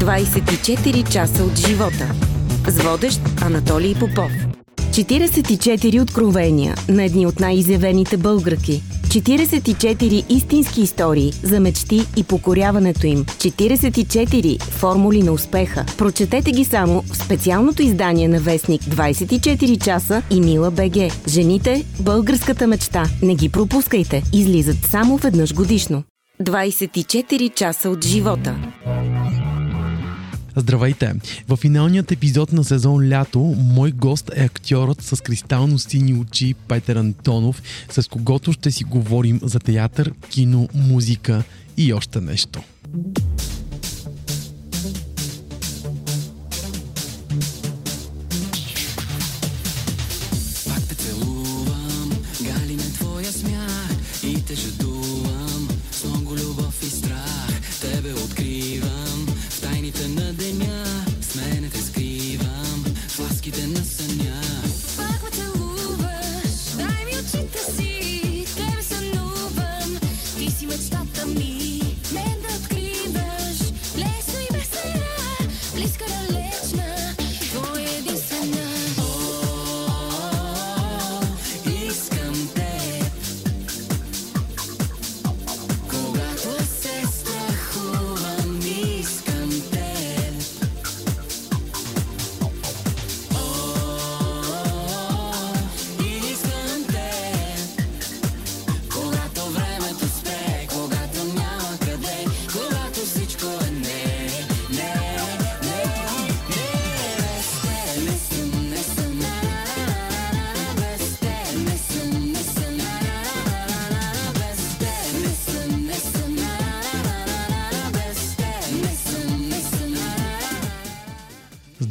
24 часа от живота. С водещ Анатолий Попов. 44 откровения на едни от най-изявените българки. 44 истински истории за мечти и покоряването им. 44 формули на успеха. Прочетете ги само в специалното издание на Вестник 24 часа и Мила БГ. Жените – българската мечта. Не ги пропускайте. Излизат само веднъж годишно. 24 часа от живота. Здравейте! В финалният епизод на сезон Лято мой гост е актьорът с кристално сини очи Петър Антонов, с когото ще си говорим за театър, кино, музика и още нещо.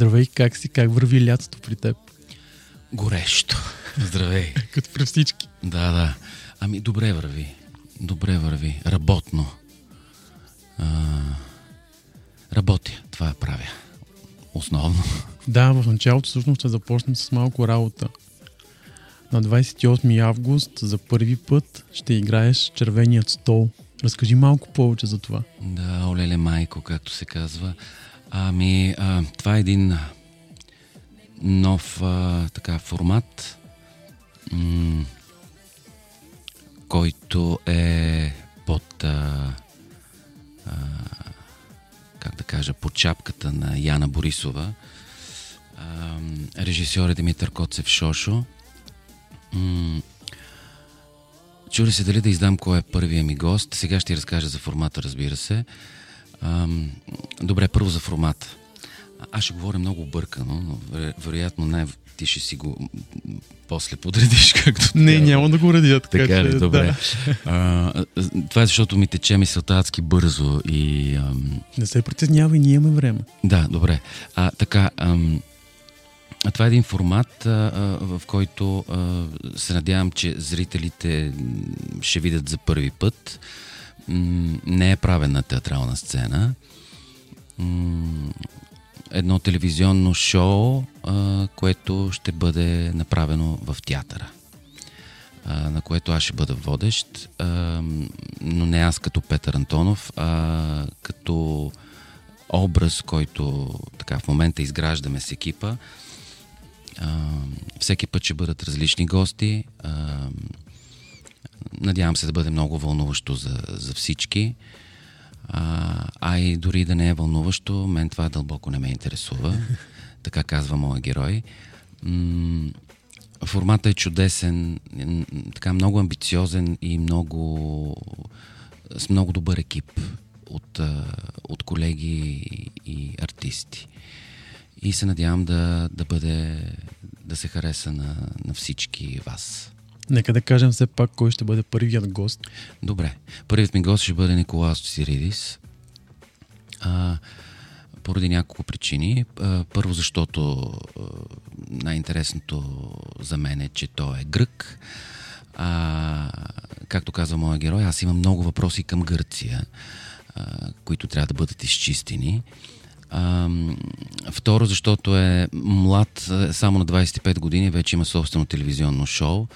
Здравей, как си? Как върви лятото при теб? Горещо. Здравей. Като при всички. Да, да. Ами, добре върви. Добре върви. Работно. А, работя. Това правя. Основно. Да, в началото всъщност ще започнем с малко работа. На 28 август за първи път ще играеш червеният стол. Разкажи малко повече за това. Да, олеле майко, както се казва. Ами, а, това е един нов а, така формат, м- който е под а, а, как да кажа, под чапката на Яна Борисова. А, режисьор е Димитър Коцев Шошо. М- Чули се дали да издам кой е първия ми гост. Сега ще ти разкажа за формата, разбира се. Ам, добре, първо за формата. Аз ще говоря много объркано, но веро- вероятно най- ти ще си го после подредиш както Не, трябва. няма да го радя. Така, Така че, ли? Добре. Да. А, това е защото ми тече мисълта адски бързо и... Ам, Не се притеснявай, ние имаме време. да, добре. А, така, ам, а това е един формат, а, в който а, се надявам, че зрителите ще видят за първи път. Не е правена театрална сцена. Едно телевизионно шоу, което ще бъде направено в театъра на което аз ще бъда водещ, но не аз като Петър Антонов, а като образ, който така в момента изграждаме с екипа. Всеки път ще бъдат различни гости. Надявам се да бъде много вълнуващо за, за всички. А, а и дори да не е вълнуващо, мен това дълбоко не ме интересува. Така казва моя герой. М- формата е чудесен, така много амбициозен и много с много добър екип от, от колеги и артисти. И се надявам да, да бъде да се хареса на, на всички вас. Нека да кажем все пак кой ще бъде първият гост. Добре. Първият ми гост ще бъде Николас Сиридис. А, поради няколко причини. А, първо, защото а, най-интересното за мен е, че той е грък. А, както казва моя герой, аз имам много въпроси към Гърция, а, които трябва да бъдат изчистени. А, второ, защото е млад, само на 25 години, вече има собствено телевизионно шоу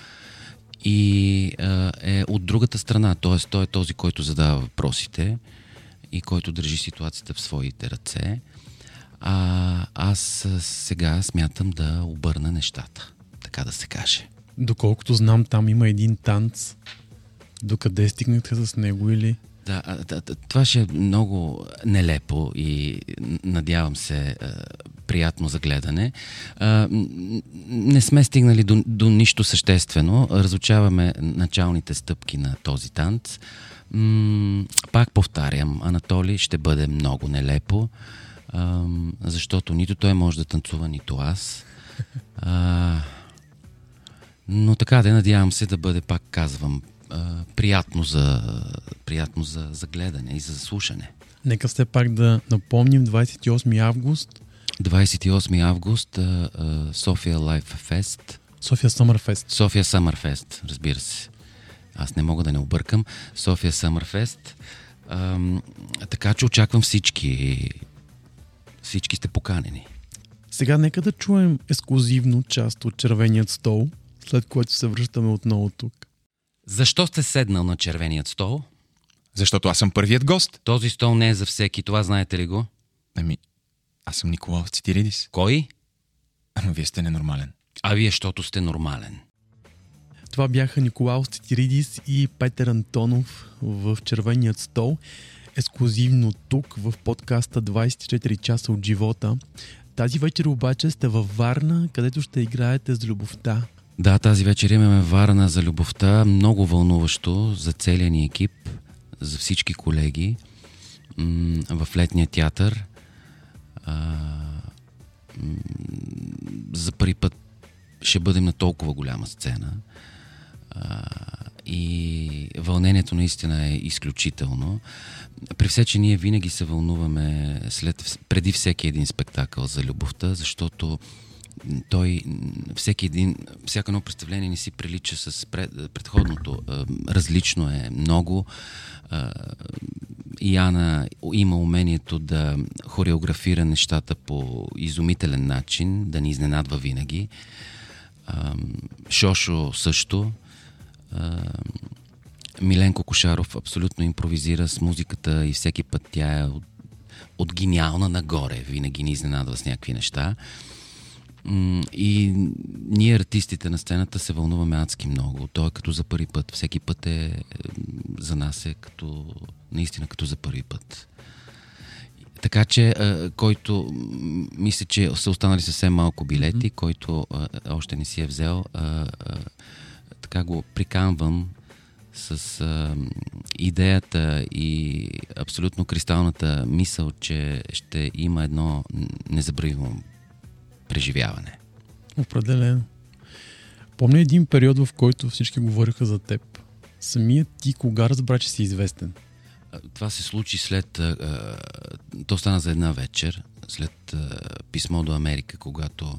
и а, е от другата страна, т.е. той е този, който задава въпросите и който държи ситуацията в своите ръце. А аз сега смятам да обърна нещата, така да се каже. Доколкото знам, там има един танц. Докъде стигнете с него или... Да, това ще е много нелепо и надявам се приятно за гледане. Не сме стигнали до, до нищо съществено. Разучаваме началните стъпки на този танц. Пак повтарям, Анатолий ще бъде много нелепо, защото нито той може да танцува, нито аз. Но така да надявам се да бъде, пак казвам, приятно за, приятно за, за гледане и за слушане. Нека все пак да напомним 28 август. 28 август София Лайф Фест. София Съмърфест. София Съмърфест, разбира се. Аз не мога да не объркам. София Съмърфест. Така че очаквам всички. Всички сте поканени. Сега нека да чуем ексклюзивно част от червеният стол, след което се връщаме отново тук. Защо сте седнал на червеният стол? Защото аз съм първият гост. Този стол не е за всеки, това знаете ли го? Ами, аз съм Николаус Цитиридис. Кой? Ама вие сте ненормален. А вие, защото сте нормален. Това бяха Николаус Цитиридис и Петър Антонов в червеният стол. Ексклюзивно тук в подкаста 24 часа от живота. Тази вечер обаче сте във Варна, където ще играете с любовта. Да, тази вечер имаме Варна за любовта. Много вълнуващо за целия ни екип, за всички колеги в летния театър. За първи път ще бъдем на толкова голяма сцена. и вълнението наистина е изключително. При все, че ние винаги се вълнуваме след, преди всеки един спектакъл за любовта, защото той, всеки един, всяко едно представление не си прилича с пред, предходното. Различно е много. Яна има умението да хореографира нещата по изумителен начин, да ни изненадва винаги. Шошо също. Миленко Кошаров абсолютно импровизира с музиката и всеки път тя е от, от гениална нагоре. Винаги ни изненадва с някакви неща. И ние, артистите на сцената, се вълнуваме адски много. Той е като за първи път. Всеки път е за нас е като наистина като за първи път. Така че, който мисля, че са останали съвсем малко билети, mm-hmm. който още не си е взел, така го приканвам с а, идеята и абсолютно кристалната мисъл, че ще има едно незабравимо преживяване. Определено. Помня един период, в който всички говориха за теб. Самият ти кога разбра, че си известен? Това се случи след... То стана за една вечер, след писмо до Америка, когато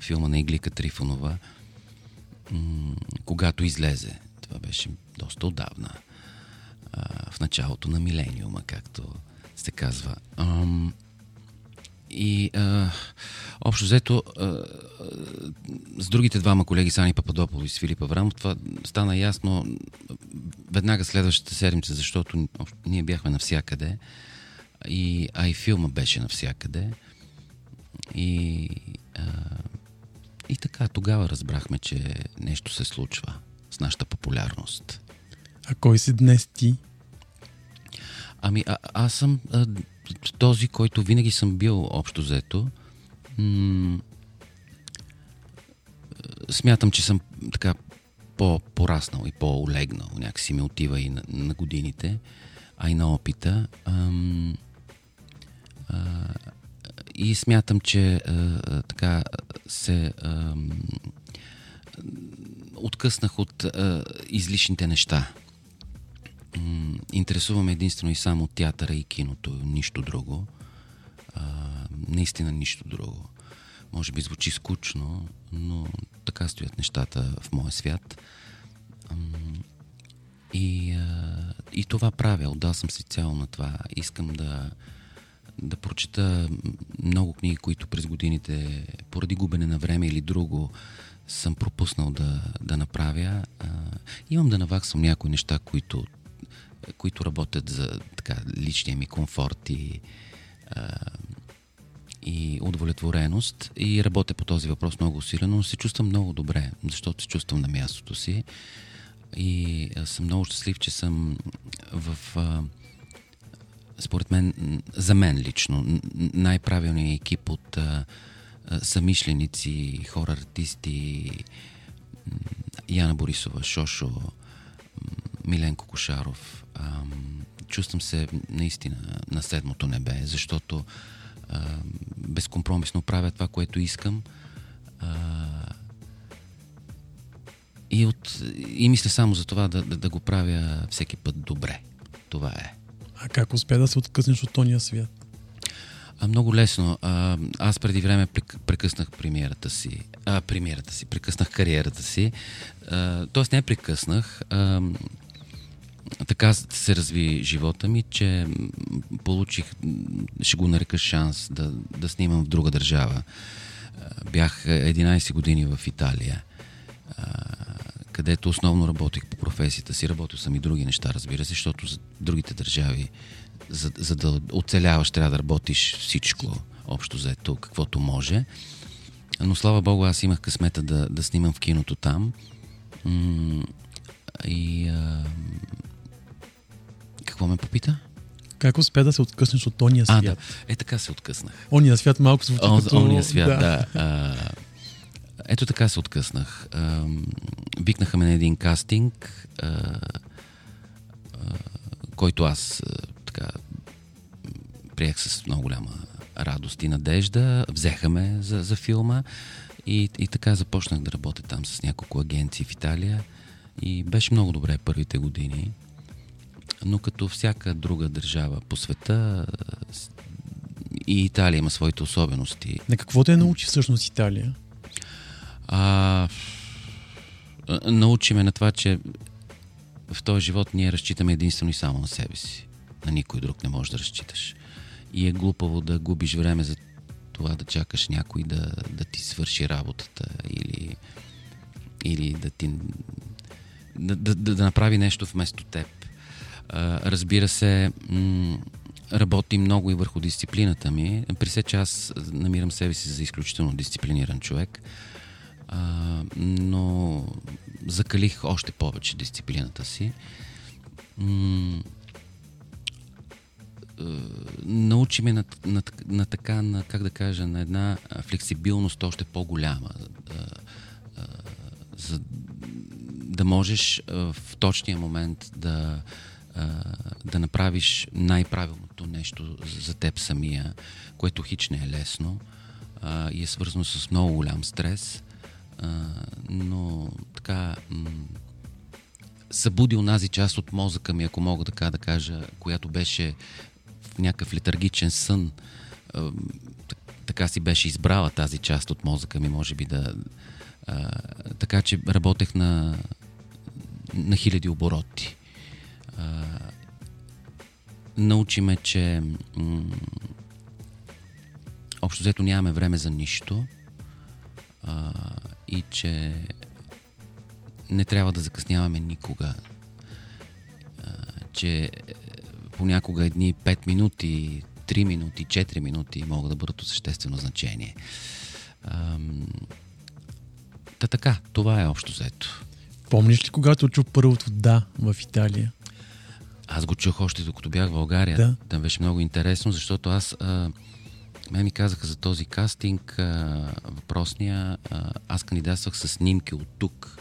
филма на Иглика Трифонова, когато излезе. Това беше доста отдавна. В началото на милениума, както се казва. Ам, и а, общо взето а, с другите двама колеги, Сани Пападопол и с Филип Аврамов, това стана ясно веднага следващата седмица, защото ние бяхме навсякъде, и, а и филма беше навсякъде. И, а, и така, тогава разбрахме, че нещо се случва с нашата популярност. А кой си днес ти? Ами, а, аз съм а, този, който винаги съм бил общо взето. М- смятам, че съм така по-пораснал и по-олегнал. Някакси ми отива и на, на годините, а и на опита. Ам, а, и смятам, че а, така се а, откъснах от а, излишните неща интересуваме единствено и само театъра и киното, нищо друго. А, наистина нищо друго. Може би звучи скучно, но така стоят нещата в моя свят. И, и това правя. Отдал съм си цяло на това. Искам да, да прочета много книги, които през годините, поради губене на време или друго, съм пропуснал да, да направя. А, имам да наваксам някои неща, които които работят за така, личния ми комфорт и, а, и удовлетвореност. И работя по този въпрос много усилено, но се чувствам много добре, защото се чувствам на мястото си. И съм много щастлив, че съм в. А, според мен, за мен лично, най-правилният екип от а, самишленици, хора, артисти, Яна Борисова, Шошо, Миленко Кошаров. Чувствам се наистина на седмото небе, защото безкомпромисно правя това, което искам. И, от, и мисля само за това да, да, да го правя всеки път добре. Това е. А как успя да се откъснеш от тония свят? А, много лесно. А, аз преди време прекъснах премиерата си. А, премиерата си. Прекъснах кариерата си. А, тоест не прекъснах. А, така се разви живота ми, че получих, ще го нарека шанс да, да снимам в друга държава. Бях 11 години в Италия, където основно работих по професията си. Работил съм и други неща, разбира се, защото за другите държави за, за да оцеляваш, трябва да работиш всичко, общо заето, каквото може. Но слава Богу, аз имах късмета да, да снимам в киното там. И. Какво ме попита? Как успя да се откъснеш от ония свят? А, да. Е, така се откъснах. Ония свят малко звучи О, като... Ония свят, да. да. А, ето така се откъснах. А, викнаха ме на един кастинг, а, а, който аз така приех с много голяма радост и надежда. Взеха ме за, за филма и, и така започнах да работя там с няколко агенции в Италия и беше много добре първите години. Но като всяка друга държава по света и Италия има своите особености. На какво те научи всъщност Италия? А, научи ме на това, че в този живот ние разчитаме единствено и само на себе си на никой друг не можеш да разчиташ. И е глупаво да губиш време за това да чакаш някой да, да ти свърши работата или, или да ти да, да, да направи нещо вместо теб. Разбира се, работи много и върху дисциплината ми. При се, че аз намирам себе си за изключително дисциплиниран човек, но закалих още повече дисциплината си. Научи ме на, на, на така, на, как да кажа, на една флексибилност още по-голяма. За да можеш в точния момент да, да направиш най-правилното нещо за теб самия, което хич не е лесно и е свързано с много голям стрес, но така събуди онази част от мозъка ми, ако мога така да кажа, която беше някакъв летаргичен сън. Така си беше избрала тази част от мозъка ми, може би да... Така че работех на, на хиляди обороти. Научи ме, че общо взето нямаме време за нищо а, и че не трябва да закъсняваме никога. А, че понякога едни 5 минути, 3 минути, 4 минути могат да бъдат от съществено значение. Ам... Та така, това е общо взето. Помниш ли когато чу първото да в Италия? Аз го чух още докато бях в България. Да. Там беше много интересно, защото аз... А, мен ми казаха за този кастинг а, въпросния. А, аз кандидатствах с снимки от тук.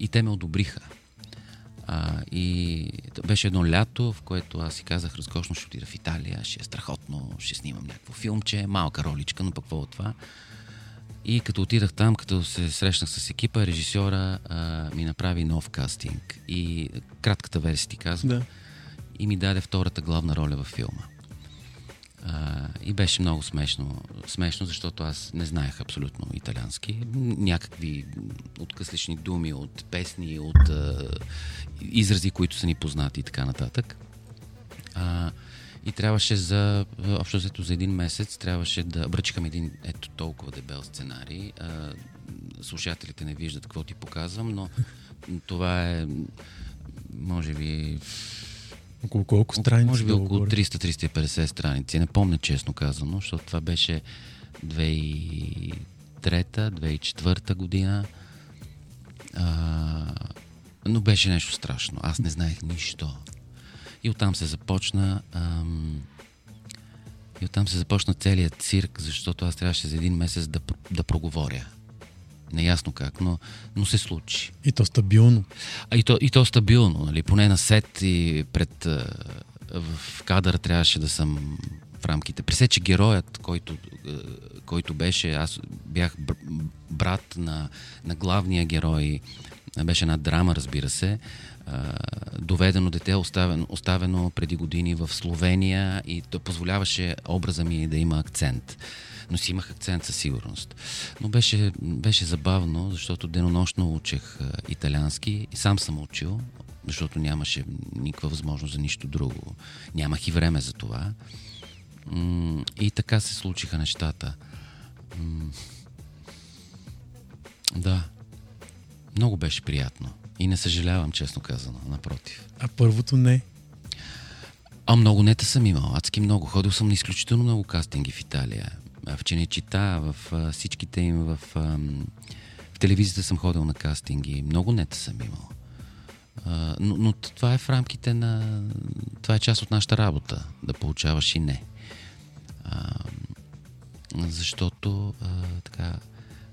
И те ме одобриха. А, и беше едно лято, в което аз си казах, разкошно ще отида в Италия, ще е страхотно, ще снимам някакво филмче, малка роличка, но пък какво от това. И като отидах там, като се срещнах с екипа, режисьора а, ми направи нов кастинг. И кратката версия ти казвам. Да. И ми даде втората главна роля във филма. А, и беше много смешно. Смешно, защото аз не знаех абсолютно италиански. Някакви откъслични думи от песни, от а, изрази, които са ни познати и така нататък. А, и трябваше за, общо взето за един месец, трябваше да бръчкам един ето толкова дебел сценарий. А, слушателите не виждат какво ти показвам, но това е може би Около колко страници? Може би около горе? 300-350 страници. Не помня честно казано, защото това беше 2003-2004 година. А, но беше нещо страшно. Аз не знаех нищо. И оттам се започна. Ам, и оттам се започна целият цирк, защото аз трябваше за един месец да, да проговоря. Неясно как, но, но се случи. И то стабилно. А и то, и то стабилно, нали? поне на сет и пред в кадър трябваше да съм в рамките. При все, че героят, който, който беше, аз бях бр- брат на, на главния герой, беше една драма, разбира се, доведено дете, оставено, оставено преди години в Словения и то позволяваше образа ми да има акцент. Но си имах акцент със сигурност. Но беше, беше забавно, защото денонощно учех а, италиански и сам съм учил, защото нямаше никаква възможност за нищо друго. Нямах и време за това. И така се случиха нещата. Да. Много беше приятно. И не съжалявам, честно казано, напротив. А първото не. А много нета съм имал, адски много. Ходил съм на изключително много кастинги в Италия. В Ченечита, в всичките им, в, в телевизията съм ходил на кастинги. Много нета съм имал. Но, но това е в рамките на... Това е част от нашата работа, да получаваш и не. Защото така,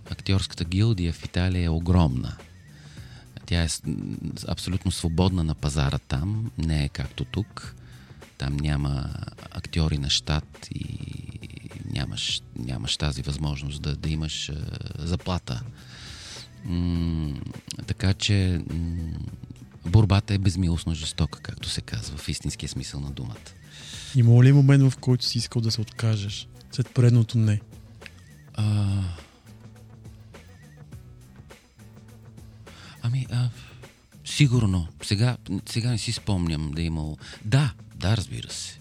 актьорската гилдия в Италия е огромна. Тя е абсолютно свободна на пазара там, не е както тук. Там няма актьори на щат и нямаш, нямаш тази възможност да, да имаш а, заплата. М- така че м- борбата е безмилостно жестока, както се казва в истинския смисъл на думата. Имало ли момент, в който си искал да се откажеш? След предното не. А... Ами, а, сигурно. Сега, сега не си спомням да е имал. Да, да, разбира се.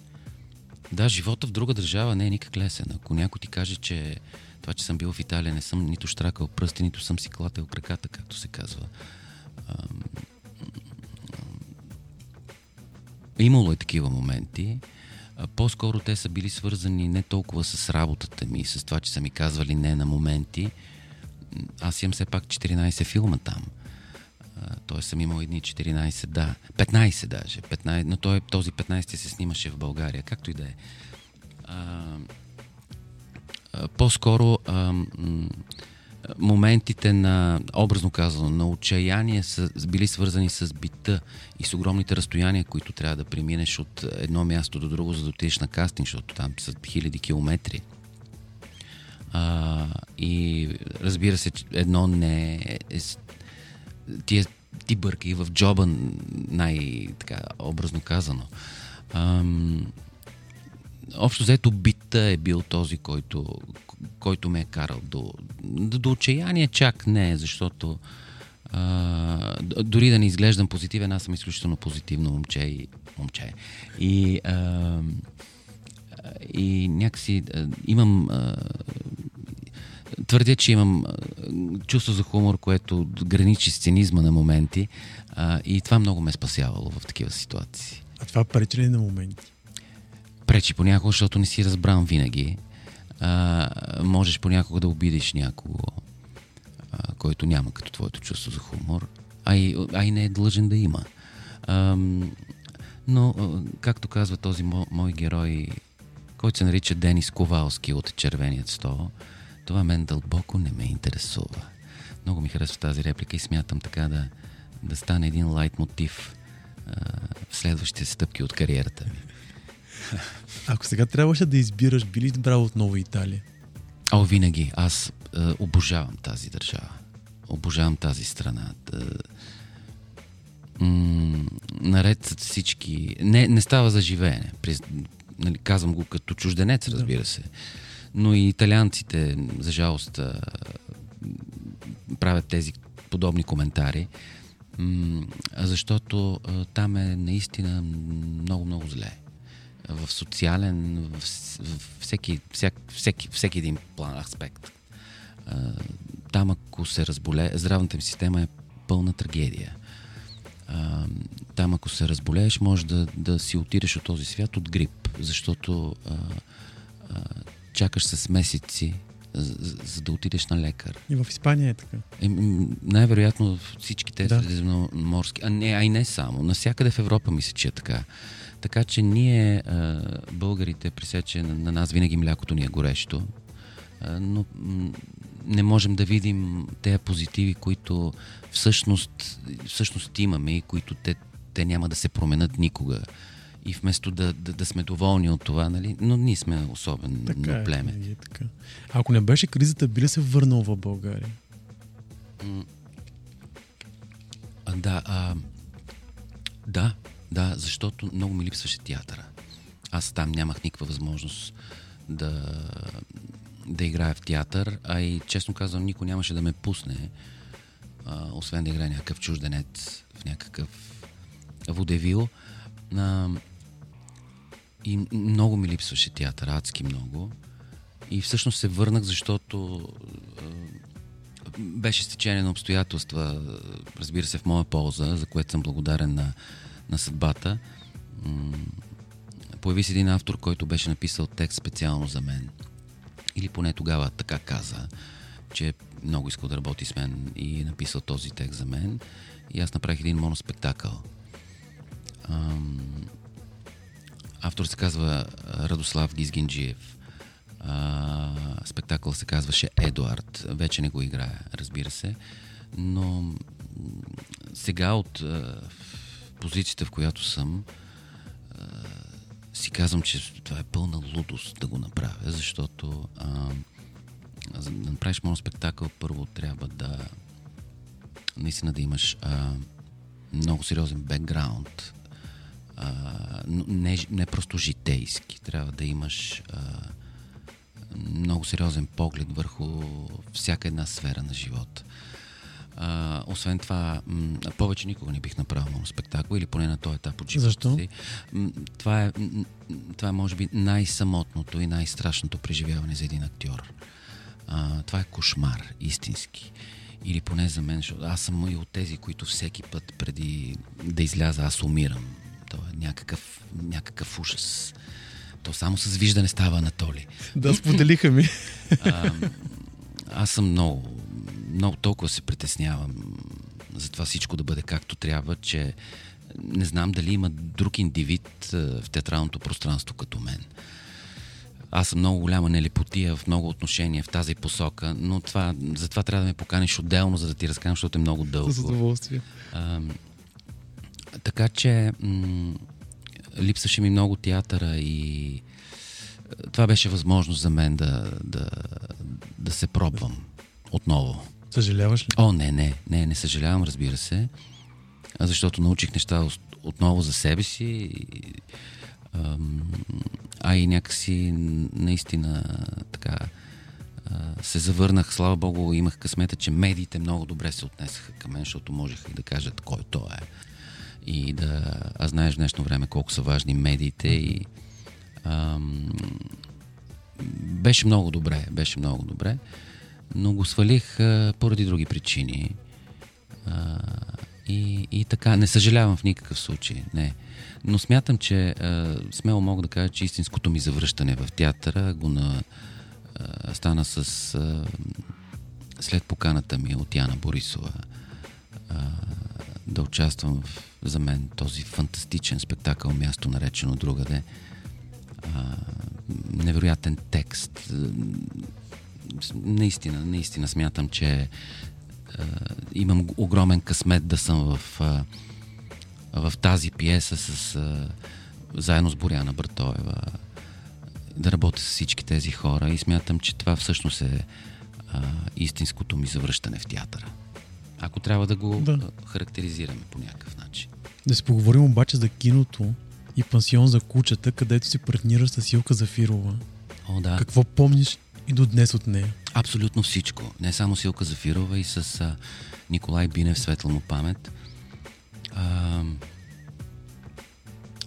Да, живота в друга държава не е никак лесен. Ако някой ти каже, че това, че съм бил в Италия, не съм нито штракал пръсти, нито съм си клател краката, както се казва. Ам, Имало е такива моменти. По-скоро те са били свързани не толкова с работата ми, с това, че са ми казвали не на моменти. Аз имам все пак 14 филма там. Тоест съм имал едни 14, да. 15 даже. 15, но той, този 15 се снимаше в България. Както и да е. А, По-скоро а, моментите на, образно казано, на отчаяние са били свързани с бита и с огромните разстояния, които трябва да преминеш от едно място до друго, за да отидеш на кастинг, защото там са хиляди километри. А, и разбира се, едно не е, е с- ти, е, ти бърка и в джоба, най-така образно казано. Ам, общо взето бита е бил този, който, който ме е карал до, до, до отчаяние чак не, защото а, дори да не изглеждам позитивен, аз съм изключително позитивно момче и момче. И, а, и някакси а, имам а, твърдя, че имам а, чувство за хумор, което граничи с цинизма на моменти а, и това много ме е спасявало в такива ситуации. А това пречи ли на моменти? Пречи понякога, защото не си разбран винаги. А, можеш понякога да обидиш някого, а, който няма като твоето чувство за хумор, а и, а и не е длъжен да има. Ам, но, а, както казва този мо, мой герой, който се нарича Денис Ковалски от Червеният стол, това мен дълбоко не ме интересува. Много ми харесва тази реплика и смятам така да, да стане един лайт мотив а, в следващите стъпки от кариерата ми. Ако сега трябваше да избираш, би ли избрал отново Италия? О, винаги. Аз е, обожавам тази държава. Обожавам тази страна. Та, м- наред с всички... Не, не става за живеене. Приз, нали, казвам го като чужденец, разбира се. Но и италианците, за жалост, правят тези подобни коментари. Защото там е наистина много, много зле в социален, в, всеки, всяк, всеки, всеки един план, аспект. Там, ако се разболе, здравната им система е пълна трагедия. Там, ако се разболееш, може да, да си отидеш от този свят от грип, защото а, а, чакаш с месеци, за, за, да отидеш на лекар. И в Испания е така. Е, най-вероятно всички тези Да. да. средиземноморски, а не, а и не само, навсякъде в Европа мисля, че е така. Така че ние, а, българите, пресече на, на нас винаги млякото ни е горещо, а, но м, не можем да видим тези позитиви, които всъщност, всъщност имаме и които те, те няма да се променят никога. И вместо да, да, да сме доволни от това, нали? но ние сме особено Така е. племе. винаги е така. Ако не беше кризата, би ли се върнал в България? А, да, а, да, да, защото много ми липсваше театъра. Аз там нямах никаква възможност да, да играя в театър, а и честно казвам, никой нямаше да ме пусне, а, освен да играе някакъв чужденец в някакъв водевил. А, и много ми липсваше театър, адски много. И всъщност се върнах, защото беше стечение на обстоятелства, разбира се, в моя полза, за което съм благодарен на, на съдбата. Появи се един автор, който беше написал текст специално за мен. Или поне тогава така каза, че много искал да работи с мен и е написал този текст за мен. И аз направих един моноспектакъл. Ам, автор се казва Радослав Гизгинджиев. А, спектакъл се казваше Едуард. Вече не го играя, разбира се. Но сега от а, позицията, в която съм, а, си казвам, че това е пълна лудост да го направя, защото а, да направиш моноспектакъл, първо трябва да наистина да имаш а, много сериозен бекграунд. А, не, не просто житейски. Трябва да имаш а, много сериозен поглед върху всяка една сфера на живота. А, освен това, м- повече никога не бих направил моноспектакъл или поне на този етап от живота Защо? си. М, Това е, м- това е, може би, най-самотното и най-страшното преживяване за един актьор. А, това е кошмар, истински. Или поне за мен, защото аз съм и от тези, които всеки път преди да изляза, аз умирам. То е някакъв, някакъв ужас. То само с виждане става Анатолий. Да, споделиха ми. А, аз съм много, много толкова се притеснявам за това всичко да бъде както трябва, че не знам дали има друг индивид в театралното пространство като мен. Аз съм много голяма нелепотия в много отношения в тази посока, но това, затова трябва да ме поканиш отделно, за да ти разкажам, защото е много дълго. С удоволствие. А, така че м- липсваше ми много театъра и а, това беше възможност за мен да, да, да се пробвам отново. Съжаляваш ли? О, не, не, не, не съжалявам, разбира се, защото научих неща отново за себе си, а и някакси наистина така се завърнах, слава богу, имах късмета, че медиите много добре се отнесаха към мен, защото можеха и да кажат кой той е. И да, а знаеш в днешно време колко са важни медиите и ам, беше много добре, беше много добре, но го свалих а, поради други причини. А, и, и така, не съжалявам в никакъв случай, не. Но смятам, че а, смело мога да кажа, че истинското ми завръщане в театъра го на, а, стана с а, след поканата ми от Яна Борисова а, да участвам в, за мен този фантастичен спектакъл Място наречено другаде. А, невероятен текст. Наистина, наистина смятам, че а, имам огромен късмет да съм в, а, в тази пиеса с, а, заедно с Боряна Бартоева, да работя с всички тези хора и смятам, че това всъщност е а, истинското ми завръщане в театъра. Ако трябва да го Да. характеризираме по някакъв начин. Да си поговорим обаче за киното и пансион за кучета, където си партнираш с Илка Зафирова. О, да. Какво помниш и до днес от нея? Абсолютно всичко. Не само с Илка Зафирова и с а, Николай Бинев, светла му памет. А,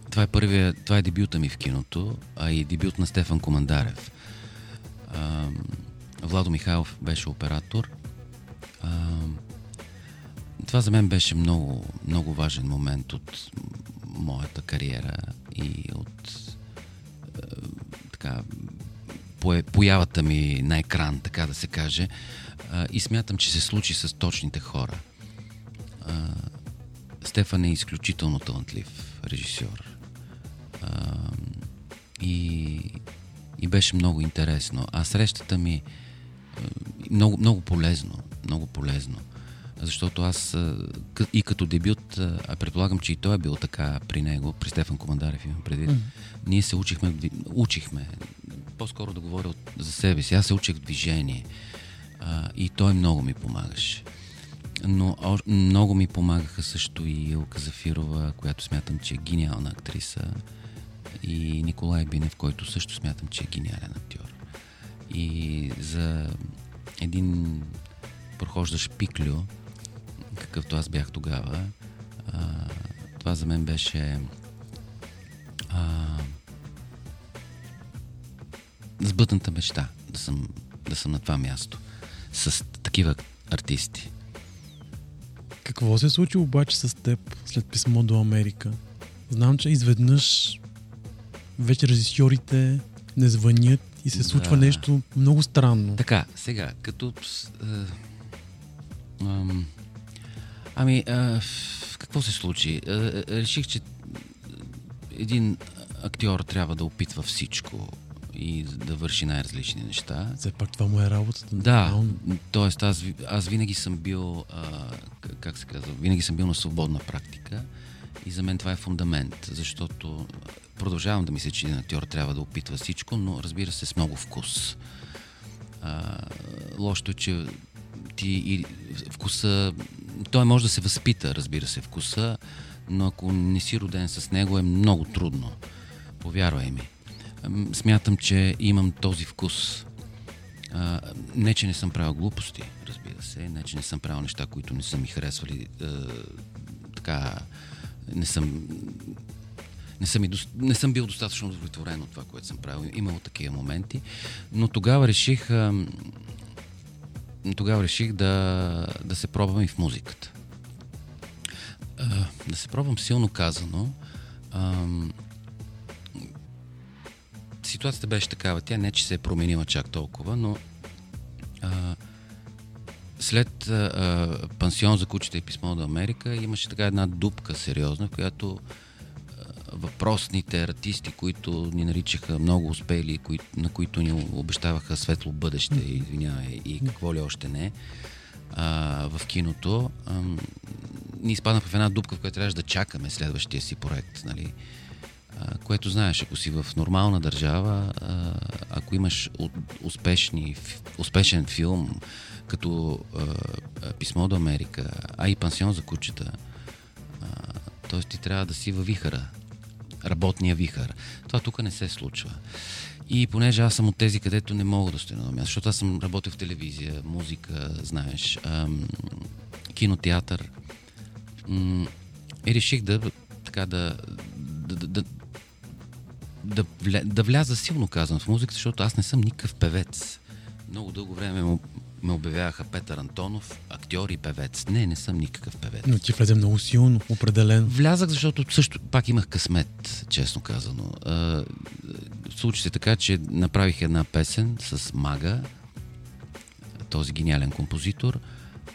това е първия, това е дебюта ми в киното, а и дебют на Стефан Командарев. А, Владо Михайлов беше оператор. А, това за мен беше много, много важен момент от моята кариера и от е, така, появата ми на екран, така да се каже. А, и смятам, че се случи с точните хора. А, Стефан е изключително талантлив режисьор. А, и, и беше много интересно. А срещата ми е, много, много полезно. Много полезно. Защото аз и като дебют, а предполагам, че и той е бил така при него, при Стефан Командарев имам предвид, ние се учихме, учихме, по-скоро да говоря от, за себе си, аз се учих в движение а, и той много ми помагаше. Но о- много ми помагаха също и Илка Зафирова, която смятам, че е гениална актриса и Николай Бинев, който също смятам, че е гениален актьор. И за един прохождащ пиклю, какъвто аз бях тогава, а, това за мен беше а, сбъдната мечта да съм, да съм на това място с такива артисти. Какво се случи обаче с теб след писмо до Америка? Знам, че изведнъж вече режисьорите не звънят и се случва Да. нещо много странно. Така, сега, като... а, ам, ами, а, какво се случи? А, реших, че един актьор трябва да опитва всичко и да върши най-различни неща. Все пак това му е работата. Да, т.е. Аз, аз винаги съм бил, а, как се казва, винаги съм бил на свободна практика и за мен това е фундамент, защото продължавам да мисля, че един актьор трябва да опитва всичко, но разбира се с много вкус. А, лошото е, че ти и вкуса, той може да се възпита, разбира се, вкуса, но ако не си роден с него е много трудно. Повярвай ми. Ам, Смятам, че имам този вкус. Не, че не съм правил глупости, разбира се, не, че не съм правил неща, които не са ми харесвали. Така, не съм. Не съм, и, дос- не съм бил достатъчно удовлетворен от това, което съм правил. Имало такива моменти. Но тогава реших. Тогава реших да, да се пробвам и в музиката. А, да се пробвам силно казано. Ам, ситуацията беше такава. Тя не, че се е променила чак толкова, но а, след а, а, пансион за кучета и писмо до Америка имаше така една дупка сериозна, в която а, въпросните артисти, които ни наричаха много успели, кои, на които ни обещаваха светло бъдеще, извинявай, и какво ли още не, а, в киното, а, ние изпаднахме в една дупка, в която трябваше да чакаме следващия си проект, нали? А, което знаеш, ако си в нормална държава, а, ако имаш успешни, успешен филм, като а, Писмо до Америка, а и Пансион за кучета, т.е. ти трябва да си във вихара, работния вихър. Това тук не се случва. И понеже аз съм от тези, където не мога да стоя на място, защото аз съм работил в телевизия, музика, знаеш, ам, кинотеатър, м- и реших да, така да, да, да, да, да, вля, да вляза силно казвам в музиката, защото аз не съм никакъв певец. Много дълго време ме, ме обявяваха Петър Антонов, актьор и певец. Не, не съм никакъв певец. Но ти влезе много силно, определено. Влязах, защото също пак имах късмет, честно казано. А, случи се така, че направих една песен с Мага, този гениален композитор,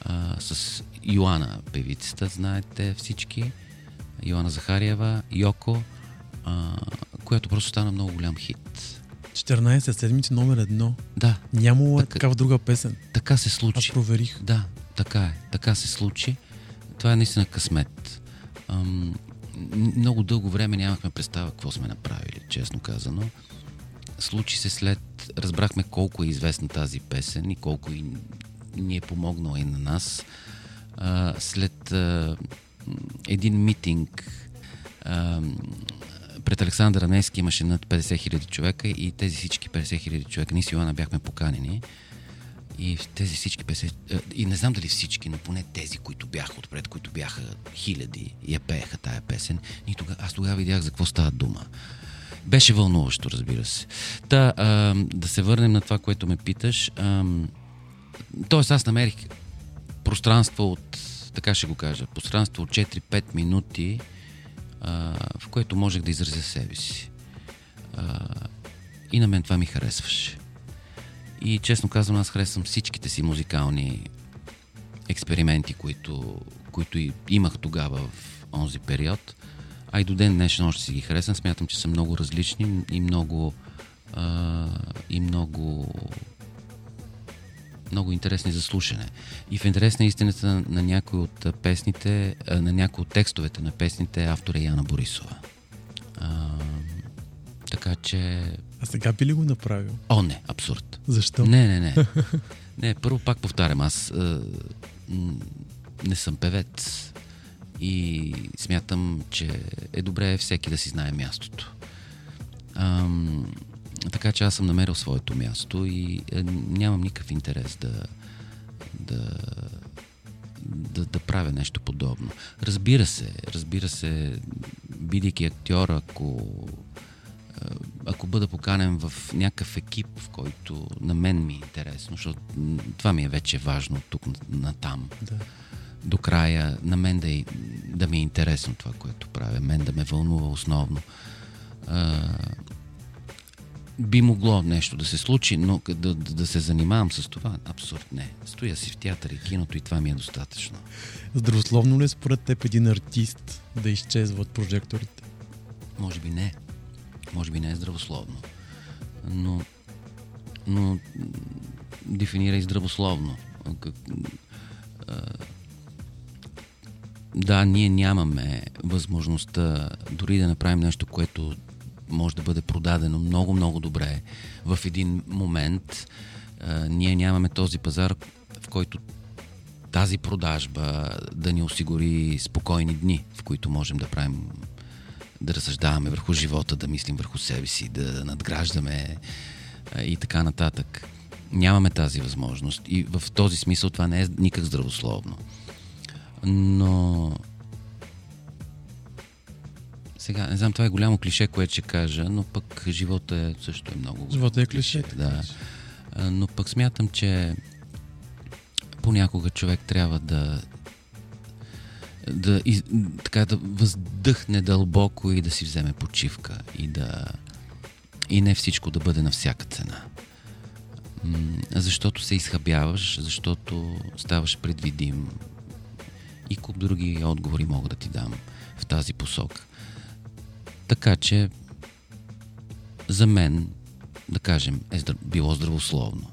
а, с Йоана, певицата, знаете всички, Йоана Захариева, Йоко, а, която просто стана много голям хит. 14 седмици номер едно. Да, Нямало е Така- такава друга песен. така се Аз случи. проверих. Да, така е. Така се случи. Това е наистина късмет. Ам, много дълго време нямахме представа какво сме направили, честно казано. Случи се след... Разбрахме колко е известна тази песен и колко и ни е помогнала и на нас. А, след а, един митинг а, пред Александър Анески имаше над 50 хиляди човека и тези всички 50 хиляди човека, ние с Йоана бяхме поканени. И тези всички 50... е, И не знам дали всички, но поне тези, които бяха отпред, които бяха хиляди, я пееха тая песен. И тога, аз тогава видях за какво става дума. Беше вълнуващо, разбира се. Та, а, да се върнем на това, което ме питаш. А, тоест, аз намерих пространство от така ще го кажа, пространство от 4-5 минути, в което можех да изразя себе си. А, и на мен това ми харесваше. И честно казвам, аз харесвам всичките си музикални експерименти, които, които имах тогава в онзи период. А и до ден днешен още си ги харесвам. Смятам, че са много различни и много, а, и много много интересни за слушане. И в интерес на истината на, някои от песните, на някои от текстовете на песните автора е Яна Борисова. А, така че... А сега би ли го направил? О, не, абсурд. Защо? Не, не, не. не, първо пак повтарям, аз а, не съм певец и смятам, че е добре всеки да си знае мястото. Ам, така че аз съм намерил своето място и е, нямам никакъв интерес да, да, да, да правя нещо подобно. Разбира се, разбира се, бидейки актьор, ако, е, ако бъда поканен в някакъв екип, в който на мен ми е интересно, защото това ми е вече важно тук на там. Да. До края на мен да, е, да ми е интересно това, което правя, мен да ме вълнува основно. Би могло нещо да се случи, но да, да, да се занимавам с това, абсурд не. Стоя си в театър и киното и това ми е достатъчно. Здравословно ли е според теб един артист да изчезва от прожекторите? Може би не. Може би не е здравословно. Но, но дефинирай здравословно. Да, ние нямаме възможността дори да направим нещо, което може да бъде продадено много, много добре в един момент. А, ние нямаме този пазар, в който тази продажба да ни осигури спокойни дни, в които можем да правим, да разсъждаваме върху живота, да мислим върху себе си, да надграждаме и така нататък. Нямаме тази възможност. И в този смисъл това не е никак здравословно. Но сега, не знам, това е голямо клише, което ще кажа, но пък живота е, също е много. Живота е клише. Да. Но пък смятам, че понякога човек трябва да да, из, така, да въздъхне дълбоко и да си вземе почивка и да и не всичко да бъде на всяка цена. Защото се изхабяваш, защото ставаш предвидим и куп други отговори мога да ти дам в тази посока. Така че за мен, да кажем, е било здравословно.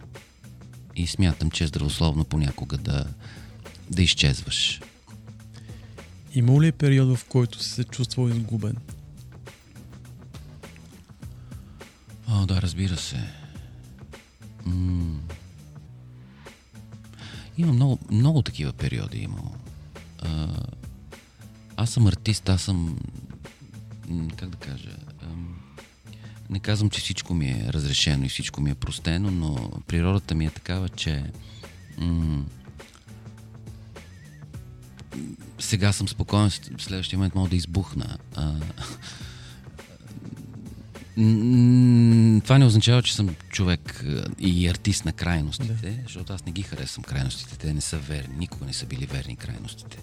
И смятам, че е здравословно понякога да, да изчезваш. Има ли е период, в който си се чувствал изгубен? О, да, разбира се. М- има много, много такива периоди. Имало. А, аз съм артист, аз съм как да кажа, не казвам, че всичко ми е разрешено и всичко ми е простено, но природата ми е такава, че м- сега съм спокоен, в следващия момент мога да избухна. А, това не означава, че съм човек и артист на крайностите, да. защото аз не ги харесвам крайностите. Те не са верни. Никога не са били верни крайностите.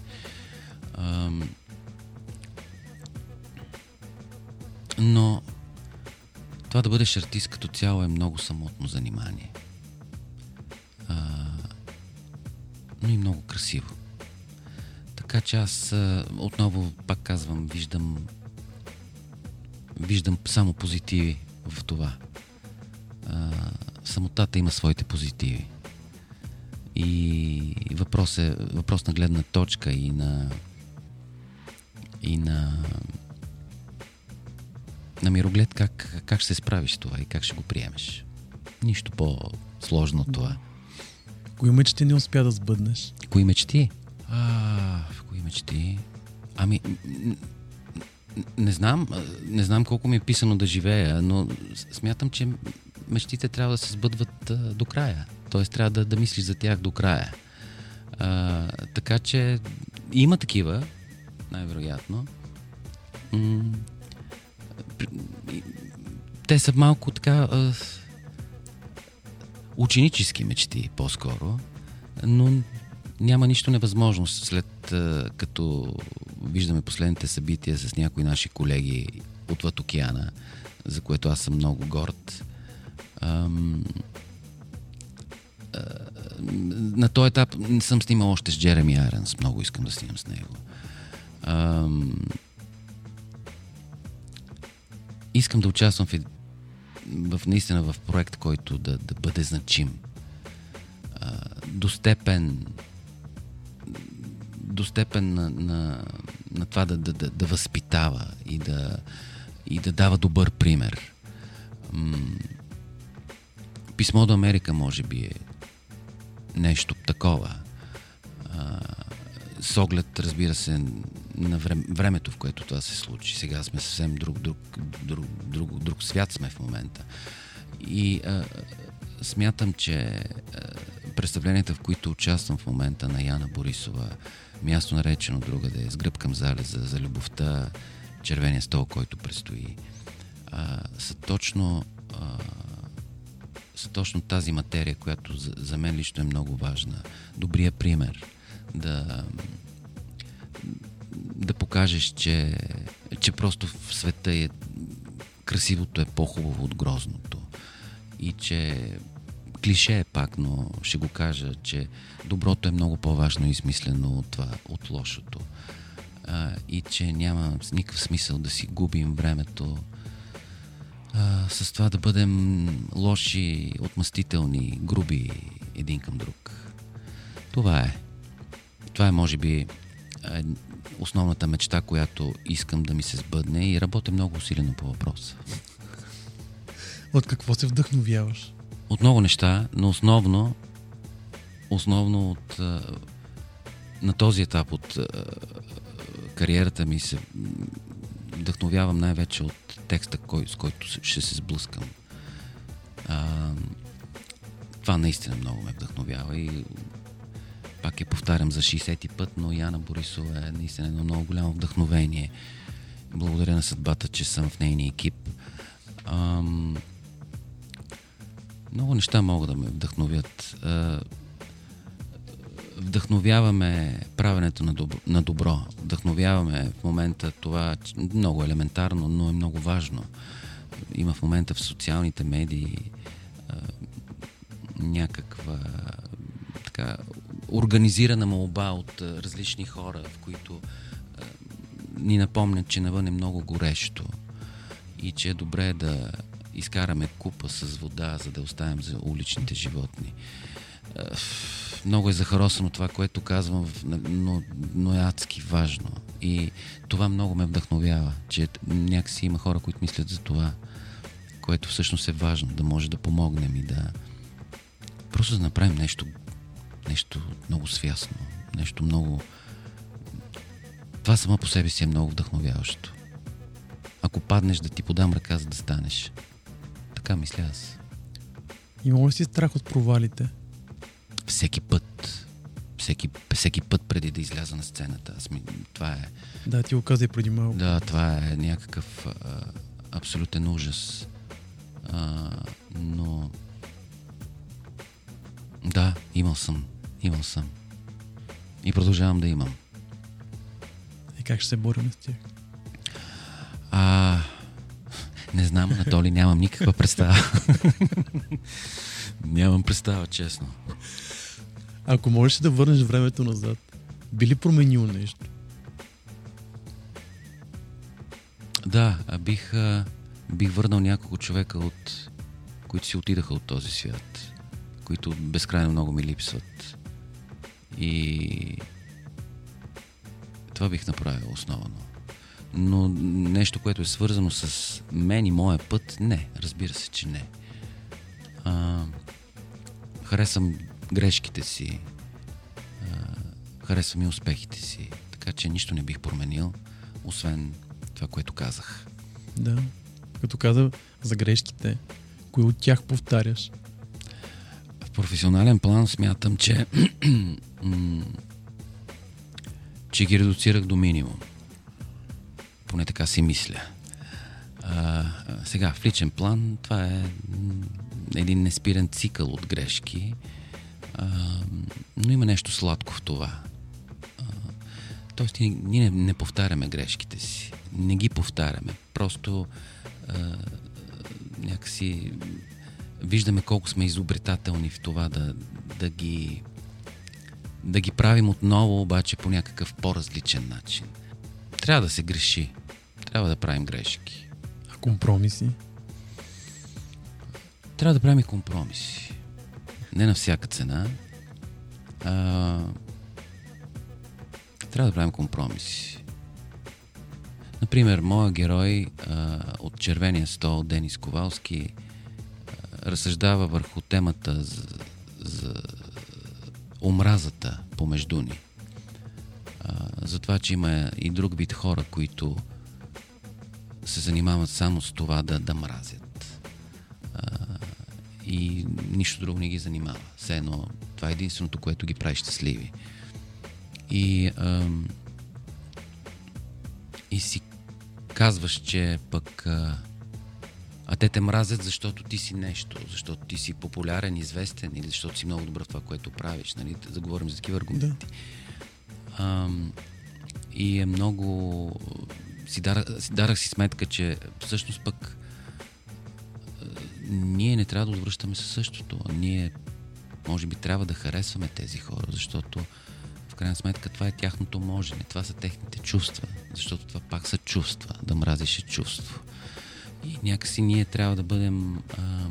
Но това да бъдеш артист като цяло е много самотно занимание. А, но и много красиво. Така че аз отново, пак казвам, виждам виждам само позитиви в това. А, самотата има своите позитиви. И въпрос е въпрос на гледна точка и на и на на мироглед как, как ще се справиш с това и как ще го приемеш. Нищо по-сложно от това. Кои мечти не успя да сбъднеш? Кои мечти? А, в кои мечти? Ами, не знам, не знам колко ми е писано да живея, но смятам, че мечтите трябва да се сбъдват а, до края. Тоест трябва да, да мислиш за тях до края. А, така че има такива, най-вероятно. М- те са малко така а, ученически мечти по-скоро, но няма нищо невъзможно след момент, като виждаме последните събития с някои наши колеги отвъд океана, за което аз съм много горд, ам, а, на този етап съм снимал още с Джереми Айренс. Много искам да снимам с него. Ам, искам да участвам в, в наистина в проект, който да, да бъде значим. А, до степен до степен на, на, на това да, да, да, да възпитава и да, и да дава добър пример. М- Писмо до Америка може би е нещо такова. А, с оглед, разбира се, на времето, в което това се случи. Сега сме съвсем друг, друг, друг, друг, друг свят сме в момента. И а, смятам, че а, представленията, в които участвам в момента на Яна Борисова, място наречено другаде, с гръб към залеза, за любовта, червения стол, който предстои, а, са точно а, са точно тази материя, която за, за мен лично е много важна. Добрия пример. Да, да покажеш, че, че просто в света е красивото е по-хубаво от грозното. И че клише е пак, но ще го кажа, че доброто е много по-важно и смислено от това, от лошото. А, и че няма никакъв смисъл да си губим времето а, с това да бъдем лоши, отмъстителни, груби един към друг. Това е. Това е, може би, основната мечта, която искам да ми се сбъдне и работя много усилено по въпроса. От какво се вдъхновяваш? От много неща, но основно, основно от на този етап от кариерата ми се вдъхновявам най-вече от текста, кой, с който ще се сблъскам. А, това наистина много ме вдъхновява и пак я повтарям за 60-ти път, но Яна Борисова е наистина едно много голямо вдъхновение. Благодаря на съдбата, че съм в нейния екип. Ам, много неща могат да ме вдъхновят. А, вдъхновяваме правенето на добро, на добро. Вдъхновяваме в момента това много елементарно, но е много важно. Има в момента в социалните медии някаква така, организирана молба от различни хора, в които ни напомнят, че навън е много горещо и че е добре да изкараме купа с вода, за да оставим за уличните животни много е захаросано това, което казвам, но, но е адски важно. И това много ме вдъхновява, че някакси има хора, които мислят за това, което всъщност е важно, да може да помогнем и да просто да направим нещо, нещо много свясно, нещо много... Това само по себе си е много вдъхновяващо. Ако паднеш, да ти подам ръка, за да станеш. Така мисля аз. Има ли си страх от провалите? всеки път. Всеки, всеки път преди да изляза на сцената. Аз ми, това е... Да, ти го каза и преди малко. Да, това е някакъв а, абсолютен ужас. А, но... Да, имал съм. Имал съм. И продължавам да имам. И как ще се борим с тях? А, не знам, Анатолий, нямам никаква представа. нямам представа, честно. Ако можеш да върнеш времето назад, би ли променил нещо? Да, бих, бих върнал няколко човека, от, които си отидаха от този свят, които безкрайно много ми липсват. И това бих направил основно. Но нещо, което е свързано с мен и моя път, не. Разбира се, че не. А, харесвам грешките си, харесвам и успехите си. Така че нищо не бих променил, освен това, което казах. Да. Като каза за грешките, кои от тях повтаряш? Професионален план смятам, че че ги редуцирах до минимум. Поне така си мисля. А, сега, в личен план, това е един неспирен цикъл от грешки, а, но има нещо сладко в това. А, Тоест, ние не, не повтаряме грешките си. Не ги повтаряме. Просто а, някакси виждаме колко сме изобретателни в това да, да ги да ги правим отново, обаче по някакъв по-различен начин. Трябва да се греши. Трябва да правим грешки. А компромиси? Трябва да правим и компромиси. Не на всяка цена. А, трябва да правим компромиси. Например, моя герой а, от Червения стол, Денис Ковалски, разсъждава върху темата за, за омразата помежду ни. За това, че има и друг вид хора, които се занимават само с това да, да мразят. И нищо друго не ги занимава. Все едно, това е единственото, което ги прави щастливи. И, а, и си казваш, че пък а, а те те мразят, защото ти си нещо, защото ти си популярен, известен или защото си много добър в това, което правиш. Нали? Да говорим за такива аргументи. Да. И е много... Си, дарах, си дарах си сметка, че всъщност пък ние не трябва да отвръщаме със същото. Ние, може би, трябва да харесваме тези хора, защото в крайна сметка това е тяхното можене, това са техните чувства, защото това пак са чувства, да мразиш е чувство. И някакси ние трябва да бъдем. А,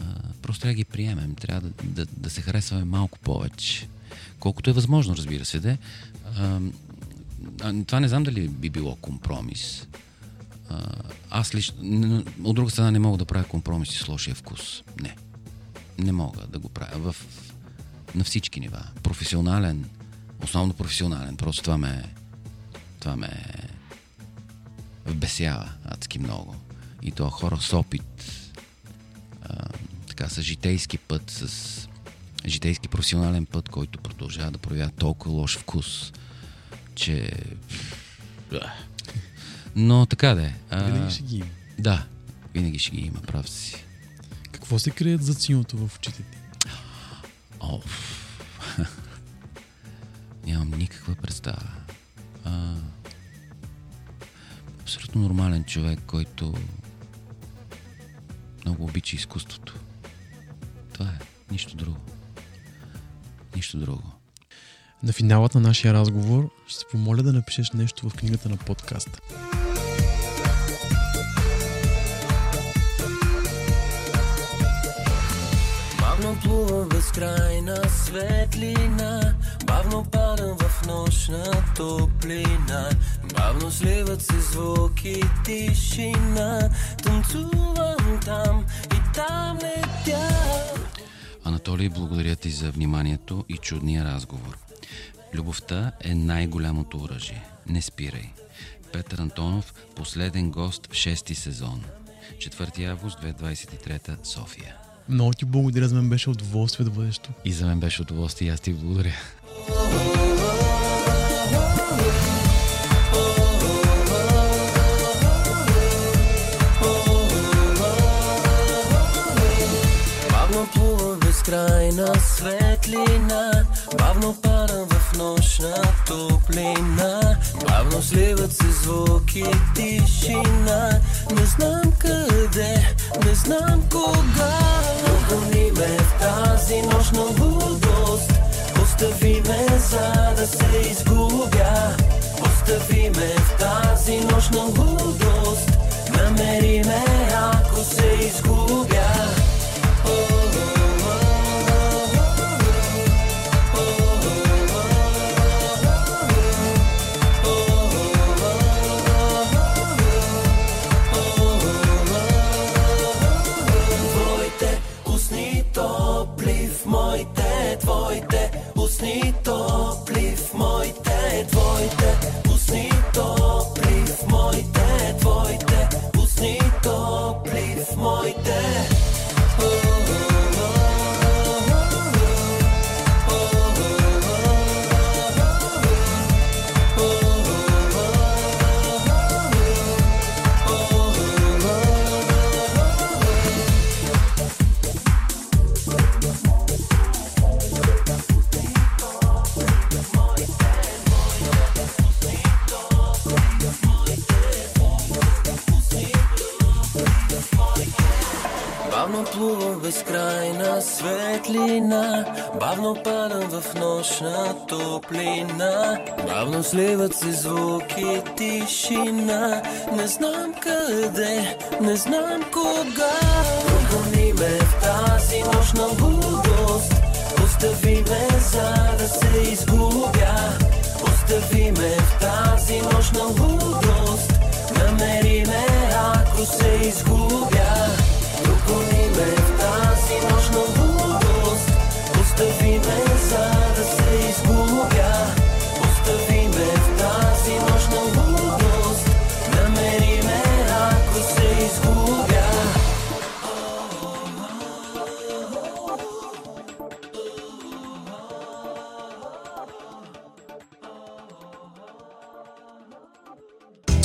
а, просто трябва да ги приемем. Трябва да, да, да се харесваме малко повече. Колкото е възможно, разбира се. Де. А, а, това не знам дали би било компромис. А, аз лично. От друга страна не мога да правя компромиси с лошия вкус. Не. Не мога да го правя. В, на всички нива. Професионален, основно професионален. Просто това ме. Това ме вбесява адски много. И то хора с опит, а, така, с житейски път, с житейски професионален път, който продължава да проявява толкова лош вкус, че... Но така да е. Винаги ще ги има. Да, винаги ще ги има, прав си. Какво се крият за синото в очите ти? О, нямам никаква представа. А, абсолютно нормален човек, който много обича изкуството. Това е. Нищо друго. Нищо друго. На финалът на нашия разговор ще се помоля да напишеш нещо в книгата на подкаста. Бавно плува безкрайна светлина Бавно падам в нощна топлина Бавно сливат се звуки тишина Танцувам там и там летя Анатолий, благодаря ти за вниманието и чудния разговор. Любовта е най-голямото оръжие. Не спирай. Петър Антонов, последен гост в шести сезон. 4 август 2023 София. Много ти благодаря, за мен беше удоволствие да бъдеш тук. И за мен беше удоволствие и аз ти благодаря. Бавно плува безкрайна светлина Бавно падам в нощна топлина. Бавно сливат се звуки тишина. Не знам къде, не знам кога. Догони ме в тази нощна лудост. Остави ме за да се изгубя. Остави ме в тази нощна лудост. Намери ме ако се изгубя Плува безкрайна светлина Бавно падам в нощна топлина. Бавно сливат се звуки тишина. Не знам къде, не знам кога. Прогони ме в тази нощна лудост. Остави ме за да се изгубя. Остави ме в тази нощна лудост. Намери ме ако се изгубя Остави ме за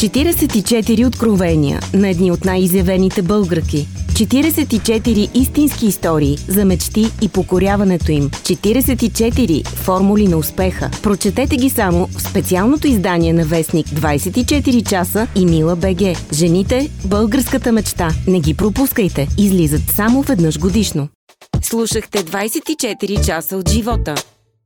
44 откровения на едни от най-изявените българки. 44 истински истории за мечти и покоряването им. 44 формули на успеха. Прочетете ги само в специалното издание на Вестник 24 часа и Мила БГ. Жените – българската мечта. Не ги пропускайте. Излизат само веднъж годишно. Слушахте 24 часа от живота.